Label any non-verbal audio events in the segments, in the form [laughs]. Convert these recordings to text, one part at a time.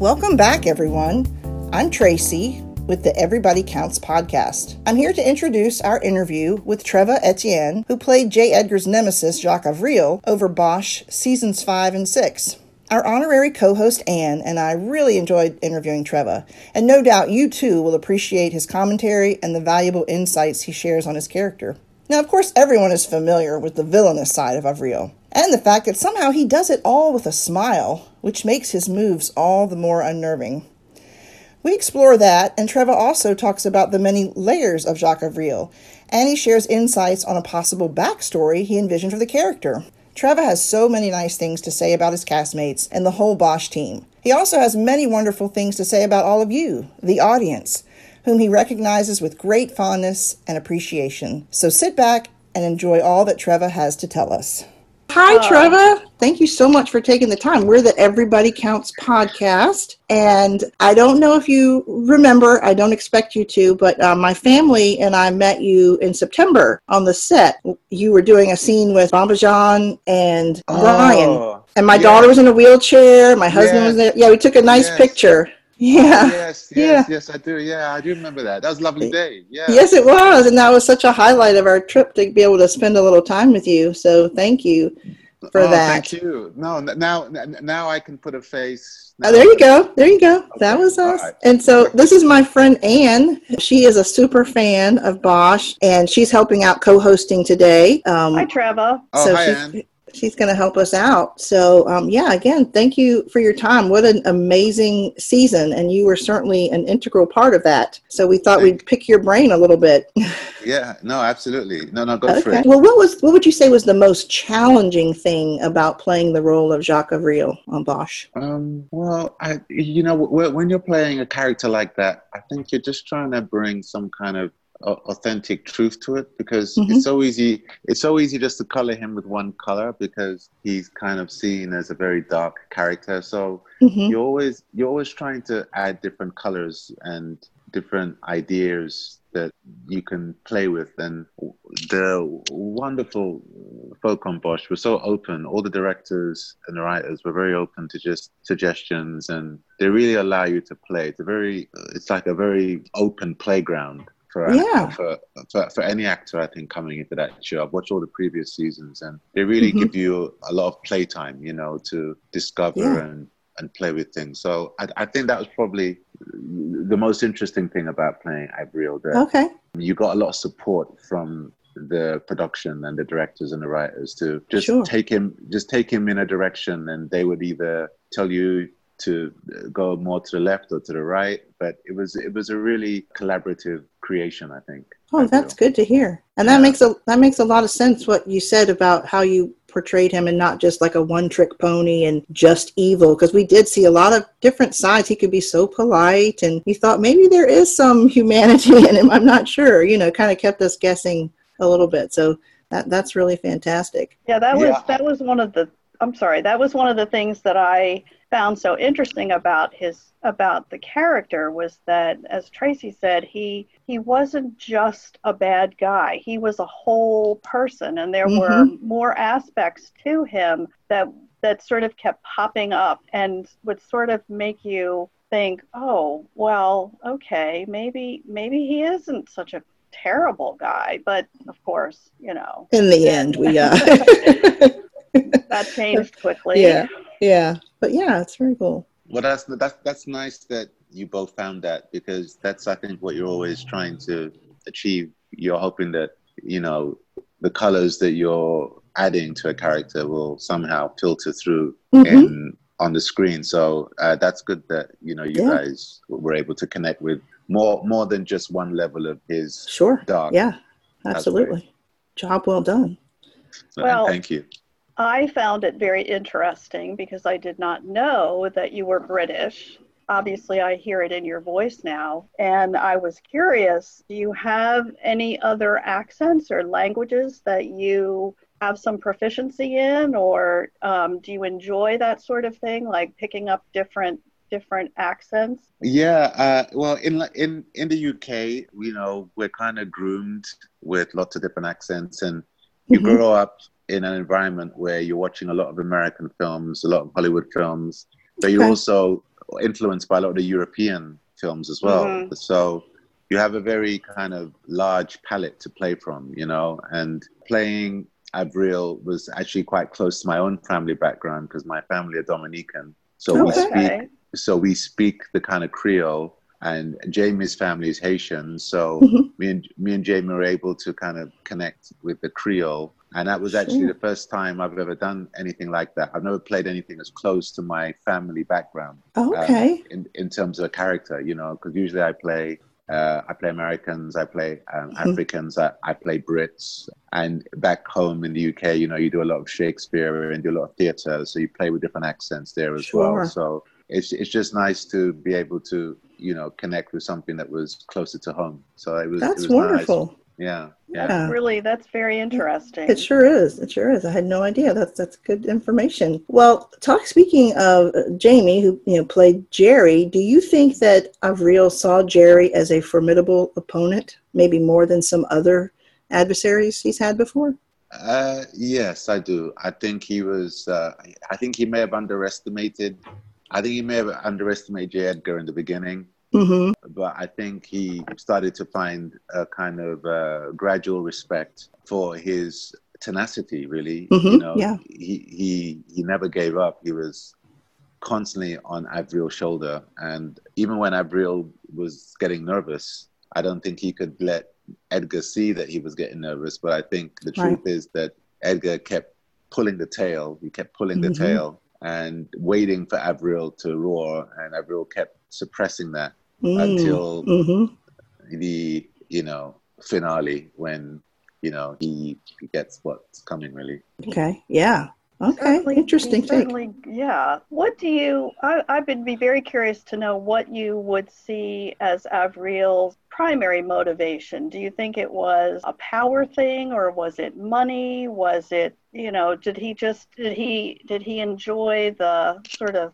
Welcome back, everyone. I'm Tracy with the Everybody Counts podcast. I'm here to introduce our interview with Treva Etienne, who played J. Edgar's nemesis, Jacques Avril, over Bosch seasons 5 and 6. Our honorary co host Anne and I really enjoyed interviewing Treva, and no doubt you too will appreciate his commentary and the valuable insights he shares on his character. Now, of course, everyone is familiar with the villainous side of Avril, and the fact that somehow he does it all with a smile, which makes his moves all the more unnerving. We explore that, and Treva also talks about the many layers of Jacques Avril, and he shares insights on a possible backstory he envisioned for the character. Treva has so many nice things to say about his castmates and the whole Bosch team. He also has many wonderful things to say about all of you, the audience, whom he recognizes with great fondness and appreciation. So sit back and enjoy all that Treva has to tell us. Hi, uh, Treva. Thank you so much for taking the time. We're the Everybody Counts podcast. And I don't know if you remember, I don't expect you to, but uh, my family and I met you in September on the set. You were doing a scene with Bamba and oh, Ryan. And my daughter was in a wheelchair. My husband was there. Yeah, we took a nice yes. picture. Yeah. Oh, yes, [laughs] yes, yeah. yes, I do. Yeah, I do remember that. That was a lovely day. Yeah. Yes, it was. And that was such a highlight of our trip to be able to spend a little time with you. So thank you for oh, that. Thank you. No, now, now I can put a face. Oh, there you go. There you go. Okay. That was us. Right. And so this is my friend Anne. She is a super fan of Bosch, and she's helping out co-hosting today. Um, hi, Treva. Oh, so hi, Anne she's going to help us out. So, um, yeah, again, thank you for your time. What an amazing season, and you were certainly an integral part of that. So we thought we'd pick your brain a little bit. [laughs] yeah, no, absolutely. No, no, go okay. for it. Well, what was what would you say was the most challenging thing about playing the role of Jacques Avril on Bosch? Um, well, I, you know, when you're playing a character like that, I think you're just trying to bring some kind of authentic truth to it because mm-hmm. it's so easy it's so easy just to color him with one color because he's kind of seen as a very dark character. So mm-hmm. you're always you're always trying to add different colors and different ideas that you can play with. And the wonderful folk on Bosch were so open. All the directors and the writers were very open to just suggestions and they really allow you to play. It's a very it's like a very open playground for, yeah. for, for, for any actor, I think, coming into that show. I've watched all the previous seasons and they really mm-hmm. give you a lot of playtime, you know, to discover yeah. and, and play with things. So I, I think that was probably the most interesting thing about playing. That okay. You got a lot of support from the production and the directors and the writers to just sure. take him just take him in a direction and they would either tell you to go more to the left or to the right but it was it was a really collaborative creation i think. Oh that's good to hear. And yeah. that makes a that makes a lot of sense what you said about how you portrayed him and not just like a one trick pony and just evil because we did see a lot of different sides. He could be so polite and you thought maybe there is some [laughs] humanity in him. I'm not sure you know kind of kept us guessing a little bit. So that that's really fantastic. Yeah that was yeah. that was one of the i'm sorry that was one of the things that i found so interesting about his about the character was that as Tracy said he he wasn't just a bad guy. He was a whole person and there mm-hmm. were more aspects to him that that sort of kept popping up and would sort of make you think oh well okay maybe maybe he isn't such a terrible guy but of course you know. In the end we uh [laughs] that [laughs] changed quickly. Yeah yeah but yeah it's very cool. Well that's that's that's nice that you both found that because that's i think what you're always trying to achieve. You're hoping that you know the colors that you're adding to a character will somehow filter through mm-hmm. in on the screen. So uh, that's good that you know you yeah. guys were able to connect with more more than just one level of his sure. dark yeah absolutely. Job well done. So, well thank you I found it very interesting because I did not know that you were British. Obviously, I hear it in your voice now. And I was curious do you have any other accents or languages that you have some proficiency in, or um, do you enjoy that sort of thing, like picking up different different accents? Yeah, uh, well, in in in the UK, you know, we're kind of groomed with lots of different accents, and you mm-hmm. grow up in an environment where you're watching a lot of American films, a lot of Hollywood films, but you're also influenced by a lot of the European films as well. Mm-hmm. So you have a very kind of large palette to play from, you know, and playing Avril was actually quite close to my own family background because my family are Dominican. So we speak so we speak the kind of Creole and Jamie's family is Haitian. So mm-hmm. me and me and Jamie were able to kind of connect with the Creole. And that was actually sure. the first time I've ever done anything like that. I've never played anything as close to my family background. Okay. Um, in, in terms of a character, you know, because usually I play uh, I play Americans, I play um, mm-hmm. Africans, I, I, play Brits. And back home in the UK, you know, you do a lot of Shakespeare and do a lot of theatre. So you play with different accents there as sure. well. So it's, it's just nice to be able to, you know, connect with something that was closer to home. So it was, That's it was wonderful. Nice. Yeah, yeah. That's really, that's very interesting. It sure is. It sure is. I had no idea. That's that's good information. Well, talk. Speaking of uh, Jamie, who you know played Jerry, do you think that Avril saw Jerry as a formidable opponent, maybe more than some other adversaries he's had before? Uh, yes, I do. I think he was. Uh, I think he may have underestimated. I think he may have underestimated J. Edgar in the beginning. Mm-hmm. But I think he started to find a kind of uh, gradual respect for his tenacity. Really, mm-hmm. you know, yeah. he he he never gave up. He was constantly on Avril's shoulder, and even when Avril was getting nervous, I don't think he could let Edgar see that he was getting nervous. But I think the right. truth is that Edgar kept pulling the tail. He kept pulling mm-hmm. the tail and waiting for Avril to roar, and Avril kept suppressing that mm. until mm-hmm. the you know finale when you know he, he gets what's coming really okay yeah okay certainly, interesting certainly yeah what do you I, I would be very curious to know what you would see as avril's primary motivation do you think it was a power thing or was it money was it you know did he just did he did he enjoy the sort of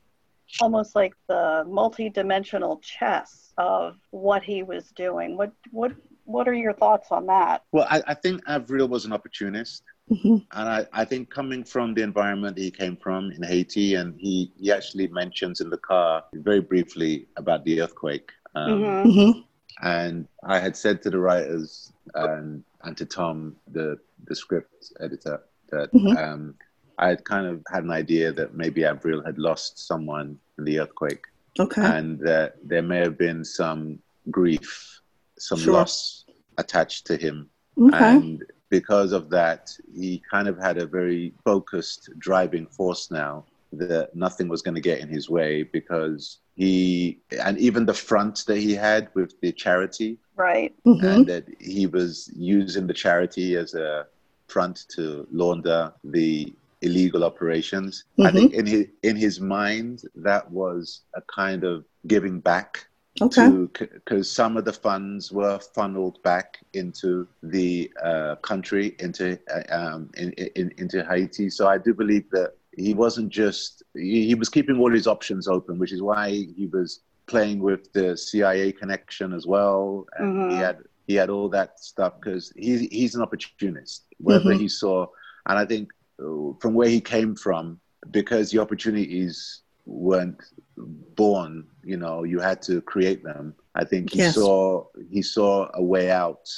almost like the multi-dimensional chess of what he was doing. What what what are your thoughts on that? Well, I, I think Avril was an opportunist. Mm-hmm. And I, I think coming from the environment he came from in Haiti, and he, he actually mentions in the car very briefly about the earthquake. Um, mm-hmm. mm-hmm. And I had said to the writers and, and to Tom, the, the script editor, that mm-hmm. um, I had kind of had an idea that maybe Avril had lost someone in the earthquake. Okay. And that there may have been some grief, some sure. loss attached to him. Okay. And because of that, he kind of had a very focused driving force now that nothing was going to get in his way because he, and even the front that he had with the charity. Right. Mm-hmm. And that he was using the charity as a front to launder the illegal operations. Mm-hmm. I think in his in his mind that was a kind of giving back okay. because some of the funds were funneled back into the uh, country into uh, um, in, in, into Haiti. So I do believe that he wasn't just he, he was keeping all his options open, which is why he was playing with the CIA connection as well. And mm-hmm. he had he had all that stuff because he's he's an opportunist. Whether mm-hmm. he saw, and I think from where he came from because the opportunities weren't born you know you had to create them i think he yes. saw he saw a way out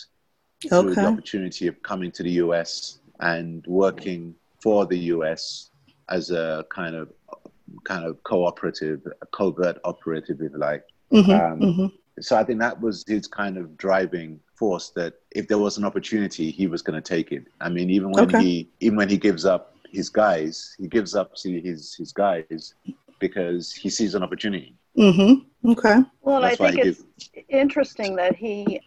through the opportunity of coming to the us and working for the us as a kind of kind of cooperative a covert operative if you like mm-hmm, um, mm-hmm. so i think that was his kind of driving force that if there was an opportunity, he was going to take it. I mean, even when okay. he even when he gives up his guys, he gives up his his guys because he sees an opportunity. Mm-hmm. Okay. Well, That's I think it's gives... interesting that he,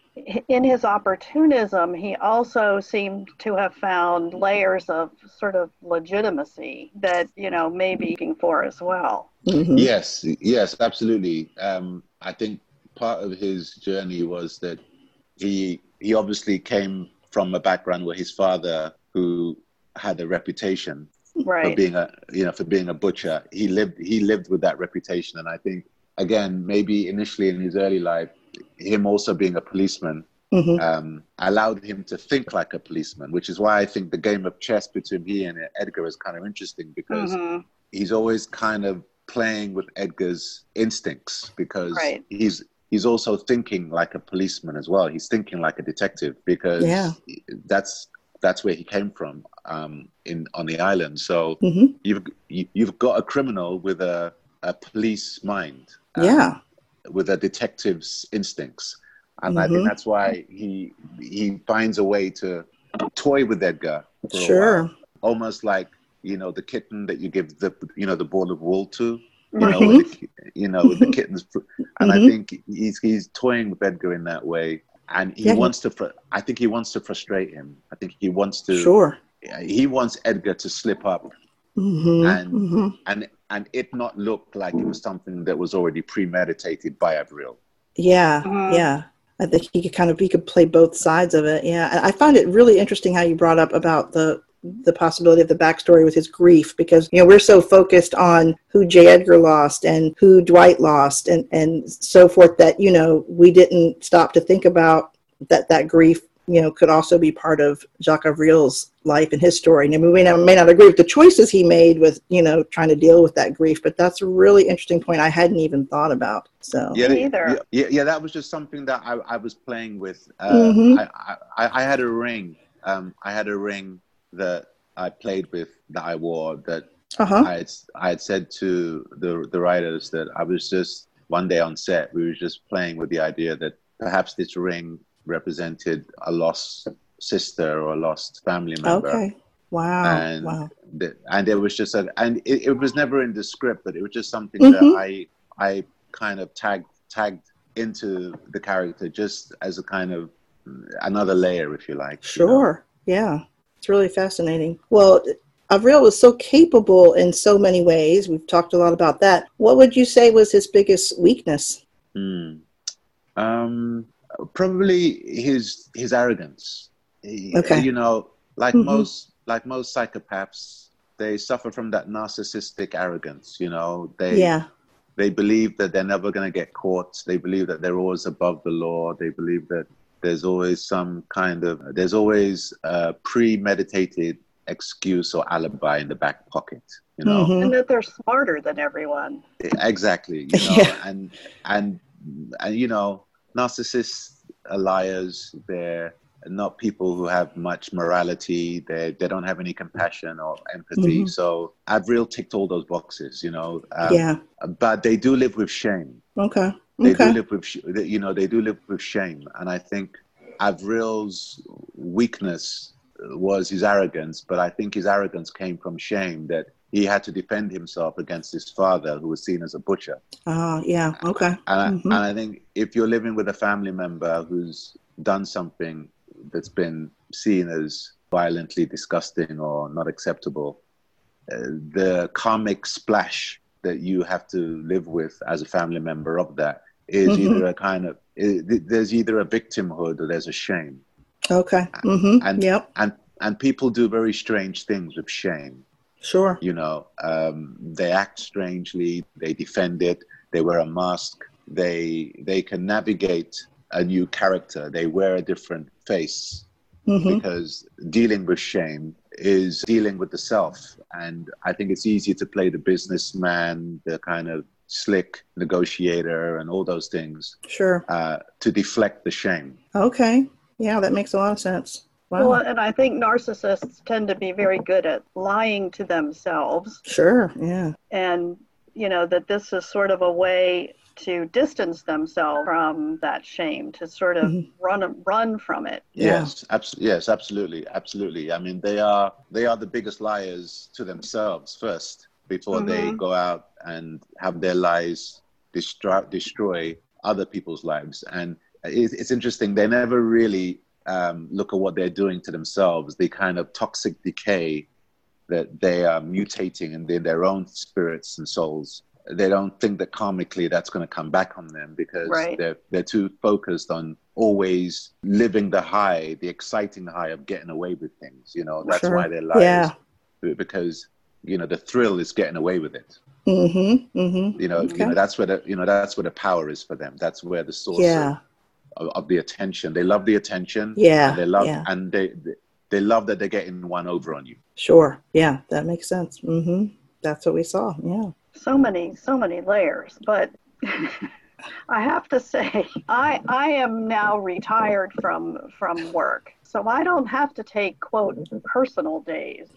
in his opportunism, he also seemed to have found layers of sort of legitimacy that you know may be looking for as well. Mm-hmm. Yes, yes, absolutely. Um, I think part of his journey was that he he obviously came from a background where his father, who had a reputation right. for being a you know for being a butcher, he lived he lived with that reputation, and I think again maybe initially in his early life, him also being a policeman. Mm-hmm. Um, allowed him to think like a policeman, which is why I think the game of chess between he and Edgar is kind of interesting because mm-hmm. he's always kind of playing with Edgar's instincts because Right. he's he's also thinking like a policeman as well. He's thinking like a detective because Yeah. that's that's where he came from um, in on the island. So hmm you've you, you've got a criminal with a a police mind. um, Yeah. with a detective's instincts, and I think Mhm. that's why he he finds a way to toy with Edgar. a while Sure. almost like you know the kitten that you give the you know the ball of wool to you know Mhm. with the, you know the kittens and i Mhm. think he's he's toying with edgar in that way and he Yeah, wants to fr- i think he wants to frustrate him i think he wants to Sure. he wants edgar to slip up hmm And- hmm and and it not look like it was something that was already premeditated by avril Yeah. Mhm. Yeah. I think he could kind of he could play both sides of it. Yeah. I find it really interesting how you brought up about the the possibility of the backstory with his grief because you know we're so focused on who J. Edgar lost and who Dwight lost and and so forth that you know we didn't stop to think about that that grief you know could also be part of Jacques Avril's life and his story. And we may not, may not agree with the choices he made with you know trying to deal with that grief, but that's a really interesting point I hadn't even thought about. So yeah, Me either. yeah, yeah, yeah, that was just something that I, I was playing with. Uh, Mhm. I, I, I had a ring. Um, I had a ring that I played with that I wore that uh huh. I had, I had said to the the writers that I was just one day on set we were just playing with the idea that perhaps this ring represented a lost sister or a lost family member. Okay. Wow. And wow. the, and it was just a, and it, it was never in the script, but it was just something Mhm. that I I kind of tagged tagged into the character just as a kind of another layer, if you like. you know? Sure. Yeah. It's really fascinating. Well, Avril was so capable in so many ways. We've talked a lot about that. What would you say was his biggest weakness? Hmm. Um, probably his his arrogance. Okay. You know, like Mhm. most like most psychopaths, they suffer from that narcissistic arrogance. You know, they Yeah. they believe that they're never going to get caught. They believe that they're always above the law. They believe that there's always some kind of there's always a premeditated excuse or alibi in the back pocket. You know, Mhm. And that they're smarter than everyone. exactly you [laughs] know Yeah. and and and you know narcissists are liars they're not people who have much morality they they don't have any compassion or empathy Mhm. so avril ticked all those boxes you know um, yeah. but they do live with shame Okay. They Okay. do live with sh- you know they do live with shame and i think avril's weakness was his arrogance but i think his arrogance came from shame that he had to defend himself against his father who was seen as a butcher Ah, yeah. Okay. and, I, Mhm. and I think if you're living with a family member who's done something that's been seen as violently disgusting or not acceptable, uh, the karmic splash that you have to live with as a family member of that is Mhm. either a kind of i there's either a victimhood or there's a shame, Okay. Mm-hmm. and Yep. and and people do very strange things with shame. Sure. you know um, they act strangely they defend it they wear a mask they they can navigate a new character they wear a different face Mm-hmm. because dealing with shame is dealing with the self and i think it's easy to play the businessman the kind of slick negotiator and all those things Sure. uh, to deflect the shame Okay. Yeah, that makes a lot of sense. Wow. Well, and I think narcissists tend to be very good at lying to themselves. sure. Yeah. And, you know, that this is sort of a way to distance themselves from that shame, to sort of Mhm. run run from it. Yeah. Yes, abs- yes, absolutely, absolutely. I mean, they are they are the biggest liars to themselves first before they Mhm. go out and have their lives destroy destroy other people's lives. And it's, it's interesting; they never really um, look at what they're doing to themselves. The kind of toxic decay that they are mutating in their, their own spirits and souls. They don't think that karmically that's going to come back on them because Right. they're they're too focused on always living the high, the exciting high of getting away with things. You know, that's Sure. why they're liars. Yeah. Because you know the thrill is getting away with it. Mm-hmm. Mm-hmm. You know, Okay. you know that's where the you know that's where the power is for them. That's where the source Yeah. of, of the attention. They love the attention. Yeah. And they love yeah. and they they love that they're getting one over on you. Sure. Yeah, that makes sense. Mm-hmm. That's what we saw. Yeah. so many, so many layers. But [laughs] I have to say, I I am now retired from from work, so I don't have to take quote personal days.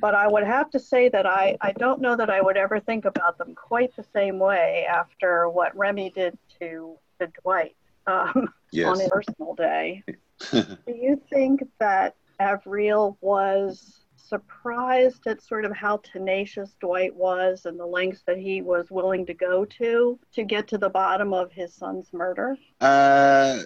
But I would have to say that I, I don't know that I would ever think about them quite the same way after what Remy did to, to Dwight um, yes. on his personal day. [laughs] Do you think that Avril was surprised at sort of how tenacious Dwight was and the lengths that he was willing to go to to get to the bottom of his son's murder? Uh,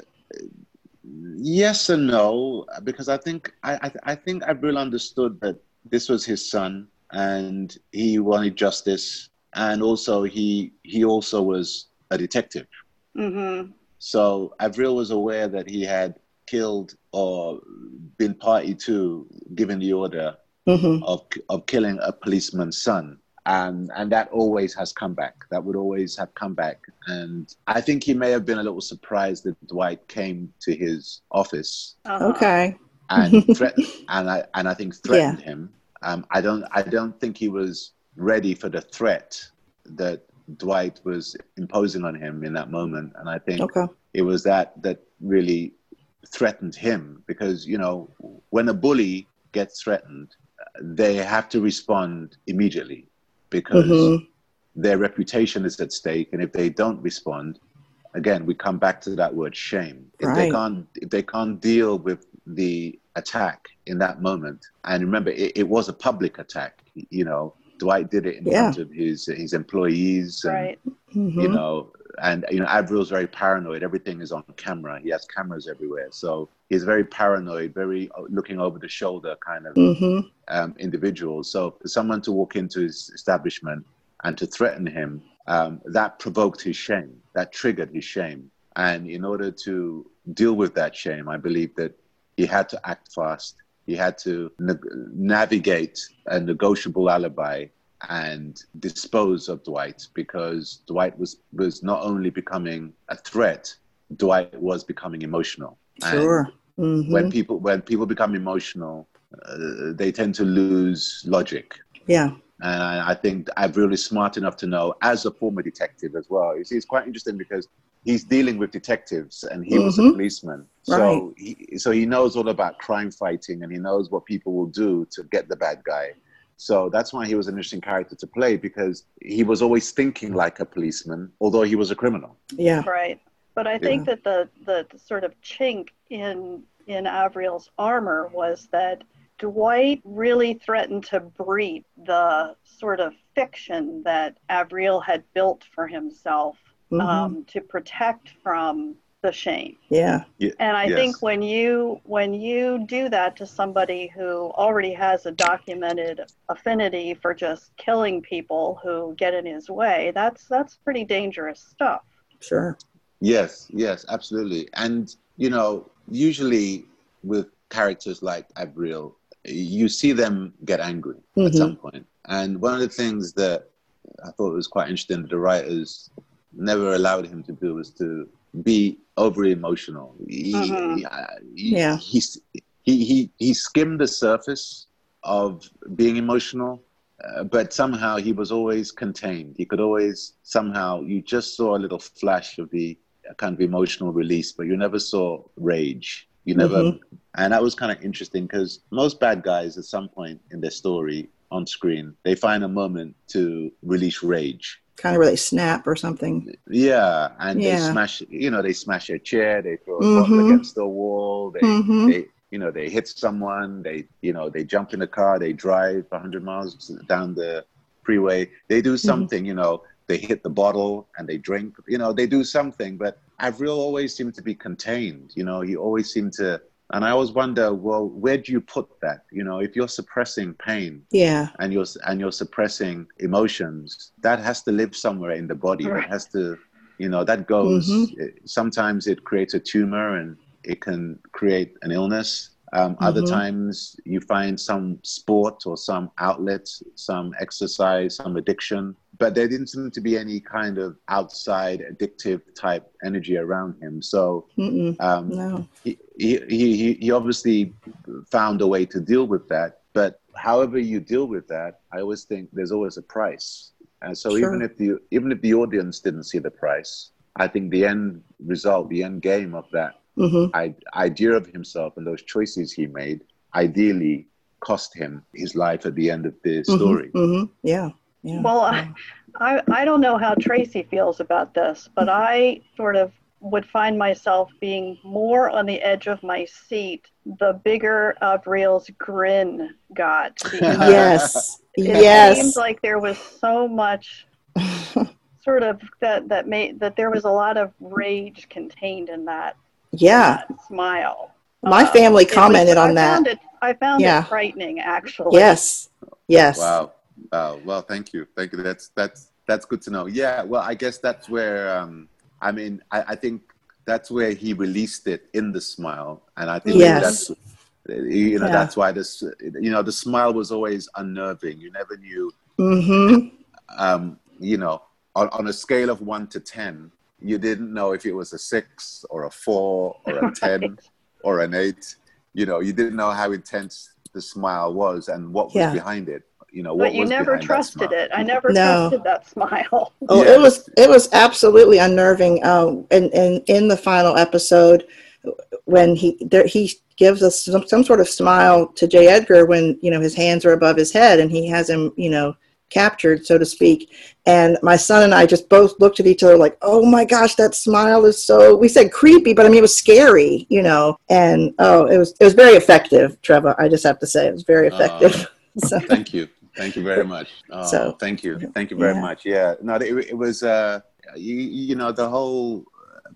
yes and no, because I think I, I, I think Avril understood that this was his son and he wanted justice, and also he he also was a detective. Mm-hmm. So Avril was aware that he had killed or been party to giving the order mm-hmm. of of killing a policeman's son. And and that always has come back. That would always have come back. And I think he may have been a little surprised that Dwight came to his office. Uh-huh. Okay. And [laughs] threatened, and I and I think threatened yeah. him. Um, I don't I don't think he was ready for the threat that Dwight was imposing on him in that moment. And I think okay. it was that that really threatened him because you know when a bully gets threatened, they have to respond immediately because mm-hmm. their reputation is at stake, and if they don't respond, again we come back to that word shame. If right. they can't if they can't deal with the attack in that moment, and remember it, it was a public attack, you know. Dwight did it in yeah. front of his his employees, and right. mm-hmm. you know, and you know Avril's very paranoid. Everything is on camera. He has cameras everywhere, so he's very paranoid, very uh, looking over the shoulder kind of mm-hmm. um, individual. So for someone to walk into his establishment and to threaten him, um, that provoked his shame. That triggered his shame. And in order to deal with that shame, I believe that he had to act fast. He had to na- navigate a negotiable alibi and dispose of Dwight because Dwight was, was not only becoming a threat, Dwight was becoming emotional. Sure. Mm-hmm. When people when people become emotional, uh, they tend to lose logic. Yeah. And I, I think I'm really smart enough to know, as a former detective as well. You see, it's quite interesting because he's dealing with detectives and he mm-hmm. was a mm-hmm. policeman. So right. he, so he knows all about crime fighting and he knows what people will do to get the bad guy. So that's why he was an interesting character to play because he was always thinking like a policeman, although he was a criminal. Yeah. Right. But I think yeah. that the, the, the sort of chink in in Avril's armor was that Dwight really threatened to breed the sort of fiction that Avril had built for himself mm-hmm. um, to protect from the shame. Yeah. And I yes. think when you when you do that to somebody who already has a documented affinity for just killing people who get in his way, that's that's pretty dangerous stuff. Sure. Yes, yes, absolutely. And you know, usually with characters like Avril, you see them get angry mm-hmm. at some point. And one of the things that I thought was quite interesting that the writers never allowed him to do was to be over emotional. He, mm-hmm. he, yeah. He, he, he, he skimmed the surface of being emotional, uh, but somehow he was always contained. He could always, somehow, you just saw a little flash of the kind of emotional release, but you never saw rage. You never, mm-hmm. and that was kind of interesting because most bad guys at some point in their story on screen, they find a moment to release rage. Kind of where they snap or something. Yeah, and yeah. they smash. You know, they smash a chair, they throw a mm-hmm. bottle against the wall, they, mm-hmm. they, you know, they hit someone, they, you know, they jump in a car, they drive 100 miles down the freeway. They do mm-hmm. something, you know, they hit the bottle and they drink. You know, they do something, but Avril always seemed to be contained. You know, he always seemed to, and I always wonder, well, where do you put that? You know, if you're suppressing pain, yeah, and you're and you're suppressing emotions, that has to live somewhere in the body. Right. That has to, you know, that goes. Mm-hmm. sometimes it creates a tumor and it can create an illness. Um, mm-hmm. Other times you find some sport or some outlet, some exercise, some addiction but there didn't seem to be any kind of outside addictive type energy around him. So um, no. he, he, he, he obviously found a way to deal with that. But however you deal with that, I always think there's always a price. And so sure. even if the even if the audience didn't see the price, I think the end result, the end game of that mm-hmm. I, idea of himself and those choices he made, ideally cost him his life at the end of the mm-hmm. story. Mm-hmm. Yeah. Yeah. Well, I, I, I don't know how Tracy feels about this, but I sort of would find myself being more on the edge of my seat the bigger Avril's grin got. [laughs] yes. It yes. seems like there was so much [laughs] sort of that that made that there was a lot of rage contained in that. Yeah. Smile. My um, family commented was, on I that. Found it, I found yeah. it frightening, actually. Yes. Yes. Wow. Oh, well, thank you. Thank you. That's that's that's good to know. Yeah. Well, I guess that's where um, I mean, I, I think that's where he released it in the smile, and I think yes. that's you know yeah. that's why this you know the smile was always unnerving. You never knew. Mm-hmm. Um, you know, on, on a scale of one to ten, you didn't know if it was a six or a four or a ten [laughs] or an eight. You know, you didn't know how intense the smile was and what was yeah. behind it you know but you never trusted it i never no. trusted that smile [laughs] oh yeah. it was it was absolutely unnerving um and and in the final episode when he there he gives us some, some sort of smile to j edgar when you know his hands are above his head and he has him you know captured so to speak and my son and i just both looked at each other like oh my gosh that smile is so we said creepy but i mean it was scary you know and oh it was it was very effective Treva i just have to say it was very effective uh, [laughs] so. thank you Thank you very much. Oh, [laughs] so thank you, thank you very yeah. much. Yeah, no, it, it was uh, you, you know the whole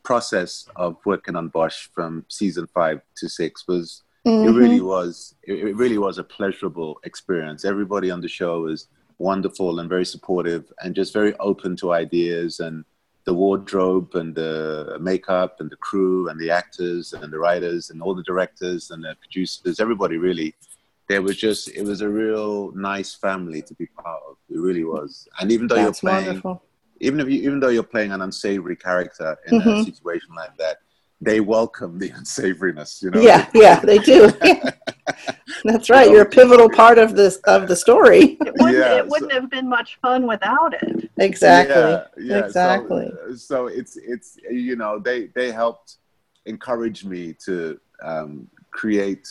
process of working on Bosch from season five to six was mm-hmm. it really was it, it really was a pleasurable experience. Everybody on the show was wonderful and very supportive and just very open to ideas and the wardrobe and the makeup and the crew and the actors and the writers and all the directors and the producers everybody really there was just it was a real nice family to be part of. It really was. And even though That's you're playing, wonderful. even if you, even though you're playing an unsavory character in mm-hmm. a situation like that, they welcome the [laughs] unsavoriness. You know. Yeah, yeah, they do. [laughs] That's right. You are a pivotal part of this of the story. It wouldn't, yeah, it wouldn't so, have been much fun without it. Exactly. Yeah, yeah. Exactly. So, so, it's it's you know they they helped encourage me to um, create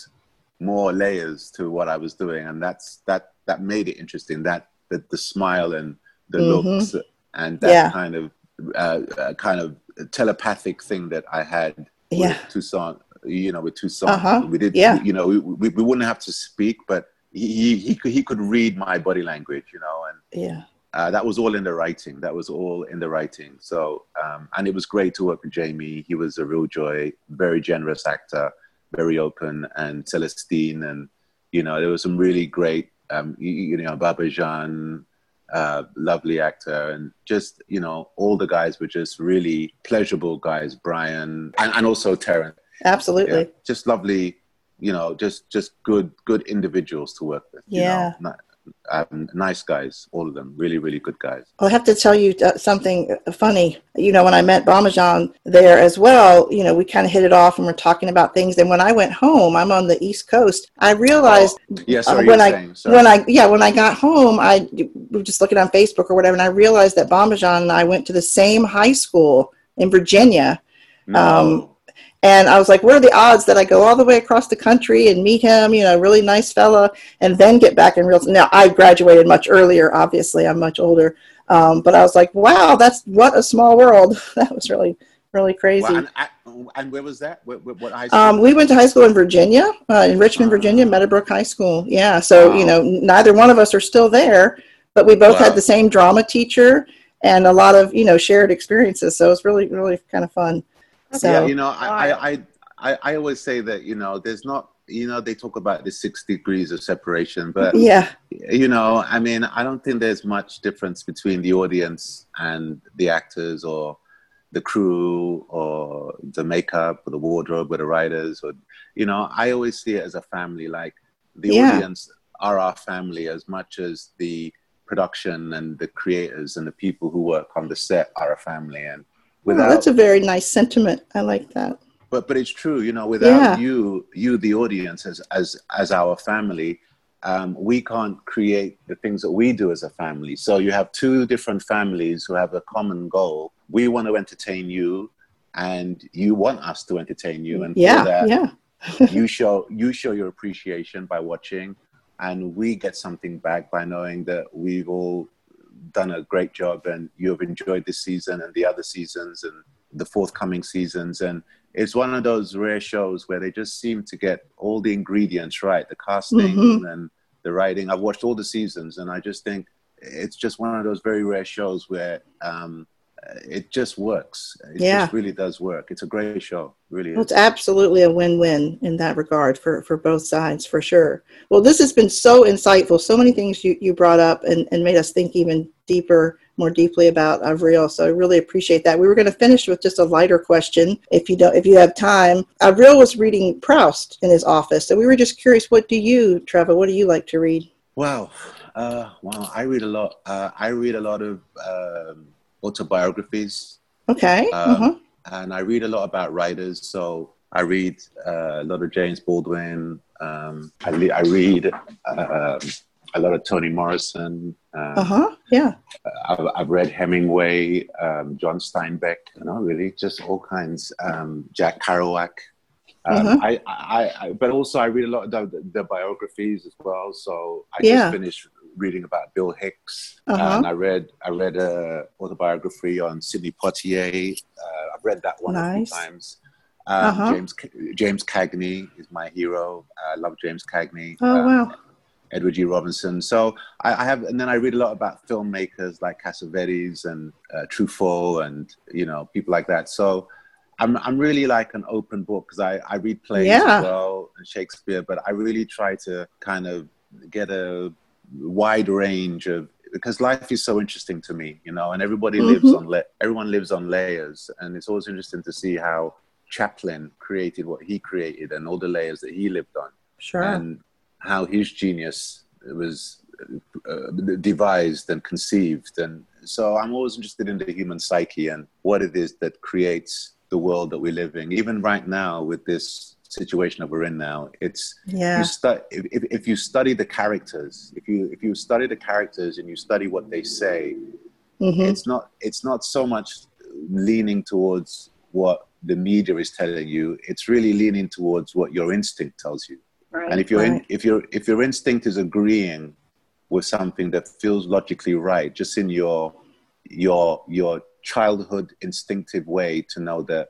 more layers to what I was doing, and that's that that made it interesting. That the, the smile and the mm-hmm. looks and that yeah. kind of uh, uh, kind of telepathic thing that I had yeah. with Toussaint. You know, with Toussaint, uh-huh. we did. Yeah. You know, we, we, we wouldn't have to speak, but he, he could he could read my body language. You know, and yeah. Uh, that was all in the writing. That was all in the writing. So, um, and it was great to work with Jamie. He was a real joy, very generous actor very open, and Celestine, and you know, there was some really great, um, you, you know, Bambadjan, uh, lovely actor, and just you know, all the guys were just really pleasurable guys. Brian and, and also Terrence. Absolutely. Yeah, just lovely, you know, just just good good individuals to work with. Yeah. You know? Um, nice guys, all of them, really, really good guys. I'll have to tell you uh, something funny. You know, when I met Bambadjan there as well, you know, we kind of hit it off and we're talking about things. And when I went home, I'm on the East Coast. I realized oh, yes, uh, when I when I yeah when I got home, I was just looking on Facebook or whatever, and I realized that Bambadjan and I went to the same high school in Virginia. No. Um, and I was like, what are the odds that I go all the way across the country and meet him, you know, really nice fella, and then get back in real. Time. Now, I graduated much earlier, obviously, I'm much older. Um, but I was like, wow, that's what a small world. [laughs] that was really, really crazy. Well, and, and, where was that? What, what high school? Um, we went to high school in Virginia, uh, in Richmond, uh, Virginia, Meadowbrook High School. Yeah. So, wow. you know, neither one of us are still there, but we both wow. had the same drama teacher and a lot of, you know, shared experiences. So it was really, really kind of fun. So, yeah, you know, I, I, I, I always say that, you know, there's not, you know, they talk about the six degrees of separation, but yeah, you know, I mean, I don't think there's much difference between the audience and the actors or the crew or the makeup or the wardrobe or the writers or, you know, I always see it as a family. Like the yeah. audience are our family as much as the production and the creators and the people who work on the set are a family. And Without, that's a very nice sentiment. I like that. But but it's true, you know. Without yeah. you, you the audience as as as our family, um, we can't create the things that we do as a family. So you have two different families who have a common goal. We want to entertain you, and you want us to entertain you. And yeah, that, yeah. you show you show your appreciation by watching, and we get something back by knowing that we've all done a great job, and you have enjoyed this season and the other seasons and the forthcoming seasons. And it's one of those rare shows where they just seem to get all the ingredients right the casting mm-hmm. and the writing i've watched all the seasons and i just think it's just one of those very rare shows where um, it just works it yeah. just really does work it's a great show really it's absolutely a win-win in that regard for for both sides for sure well this has been so insightful so many things you, you brought up and, and made us think even deeper more deeply about Avril. So I really appreciate that. We were going to finish with just a lighter question, if you don't, if you have time. Avril was reading Proust in his office, so we were just curious. What do you, Treva? What do you like to read? Wow, uh, wow! I read a lot. Uh, I read a lot of um, autobiographies. Okay. Um, uh-huh. And I read a lot about writers. So I read uh, a lot of James Baldwin. Um, I, I, read uh, a lot of Toni Morrison. Um, uh huh. Yeah. I've, I've, read Hemingway, um, John Steinbeck. You know, really, just all kinds. Um, Jack Kerouac. Um, uh-huh. I, I, I, but also I read a lot of the, the biographies as well. So I yeah. just finished reading about Bill Hicks, uh-huh. and I read I read a autobiography on Sidney Poitier. Uh, I've read that one nice. a few times. Um, uh-huh. James James Cagney is my hero. I love James Cagney. Oh um, wow! Edward G. Robinson. So I, I, have, and then I read a lot about filmmakers like Cassavetes and uh, Truffaut, and you know people like that. So I'm I'm really like an open book because I I read plays yeah. as well and Shakespeare, but I really try to kind of get a wide range of because life is so interesting to me, you know, and everybody mm-hmm. lives on la- everyone lives on layers, and it's always interesting to see how Chaplin created what he created and all the layers that he lived on. Sure. And how his genius was uh, devised and conceived. And so I'm always interested in the human psyche and what it is that creates the world that we live in. Even right now, with this situation that we're in now, it's yeah. you stu- if, if you study the characters, if you if you study the characters and you study what they say, mm-hmm. it's not it's not so much leaning towards what the media is telling you. It's really leaning towards what your instinct tells you. Right. And if your right. if your if your instinct is agreeing with something that feels logically right, just in your your your childhood instinctive way to know that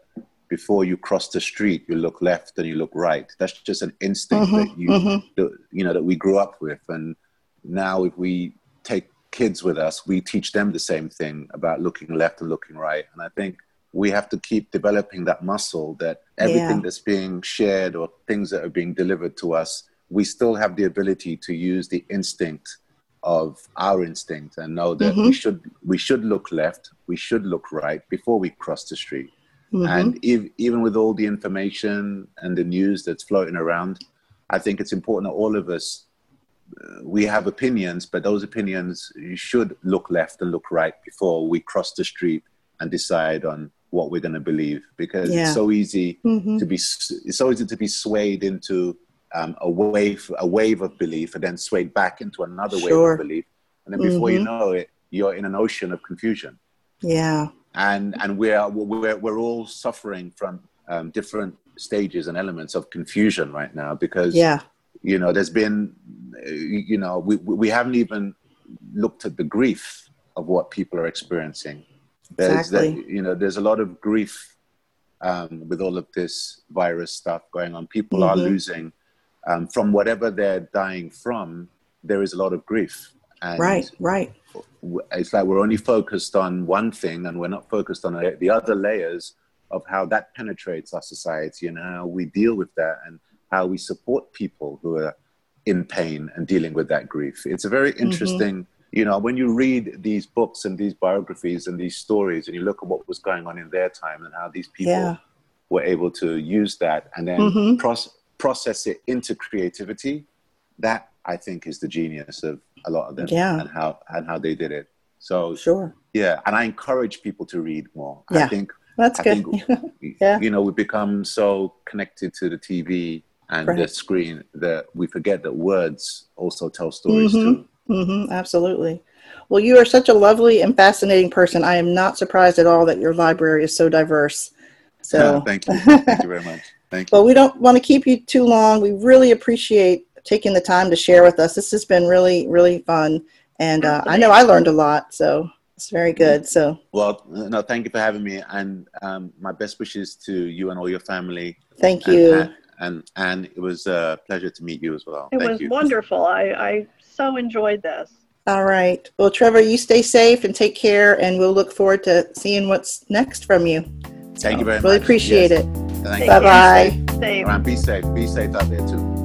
before you cross the street you look left and you look right that's just an instinct mm-hmm, that you mm-hmm. that, you know that we grew up with and now if we take kids with us we teach them the same thing about looking left and looking right and i think we have to keep developing that muscle that everything yeah. that's being shared or things that are being delivered to us, we still have the ability to use the instinct of our instinct and know that mm-hmm. we should we should look left, we should look right before we cross the street. Mm-hmm. And if, even with all the information and the news that's floating around, I think it's important that all of us uh, we have opinions, but those opinions should look left and look right before we cross the street and decide on what we're going to believe because yeah. it's so easy mm-hmm. to be it's so easy to be swayed into um, a wave a wave of belief and then swayed back into another sure. wave of belief and then before mm-hmm. you know it you're in an ocean of confusion yeah and and we're we're, we're all suffering from um, different stages and elements of confusion right now because yeah you know there's been you know we we haven't even looked at the grief of what people are experiencing there's exactly. That, you know, there's a lot of grief um, with all of this virus stuff going on. People mm-hmm. are losing um, from whatever they're dying from. There is a lot of grief. And right, right. It's like we're only focused on one thing, and we're not focused on the other layers of how that penetrates our society and how we deal with that and how we support people who are in pain and dealing with that grief. It's a very mm-hmm. interesting. Mm-hmm you know, when you read these books and these biographies and these stories, and you look at what was going on in their time and how these people yeah. were able to use that and then mm-hmm. pro- process it into creativity, that I think is the genius of a lot of them yeah. and how and how they did it. So sure, yeah, and I encourage people to read more. Yeah. I think that's I good. Think, [laughs] yeah, you know, we become so connected to the TV and right. the screen that we forget that words also tell stories mm-hmm. too. Mm-hmm. Absolutely. Well, you are such a lovely and fascinating person. I am not surprised at all that your library is so diverse. So [laughs] thank you. Thank you very much. Thank you. Well, we don't want to keep you too long. We really appreciate taking the time to share with us. This has been really, really fun. And uh, I know I learned a lot. So it's very good. So well, no, thank you for having me, and um, my best wishes to you and all your family. Thank you. And, and and it was a pleasure to meet you as well. It thank was you. wonderful. I I so enjoyed this. All right. Well, Treva, you stay safe and take care, and we'll look forward to seeing what's next from you. Thank you very really much. Really appreciate yes. it. Bye bye. Safe. Be safe. Be safe out there too.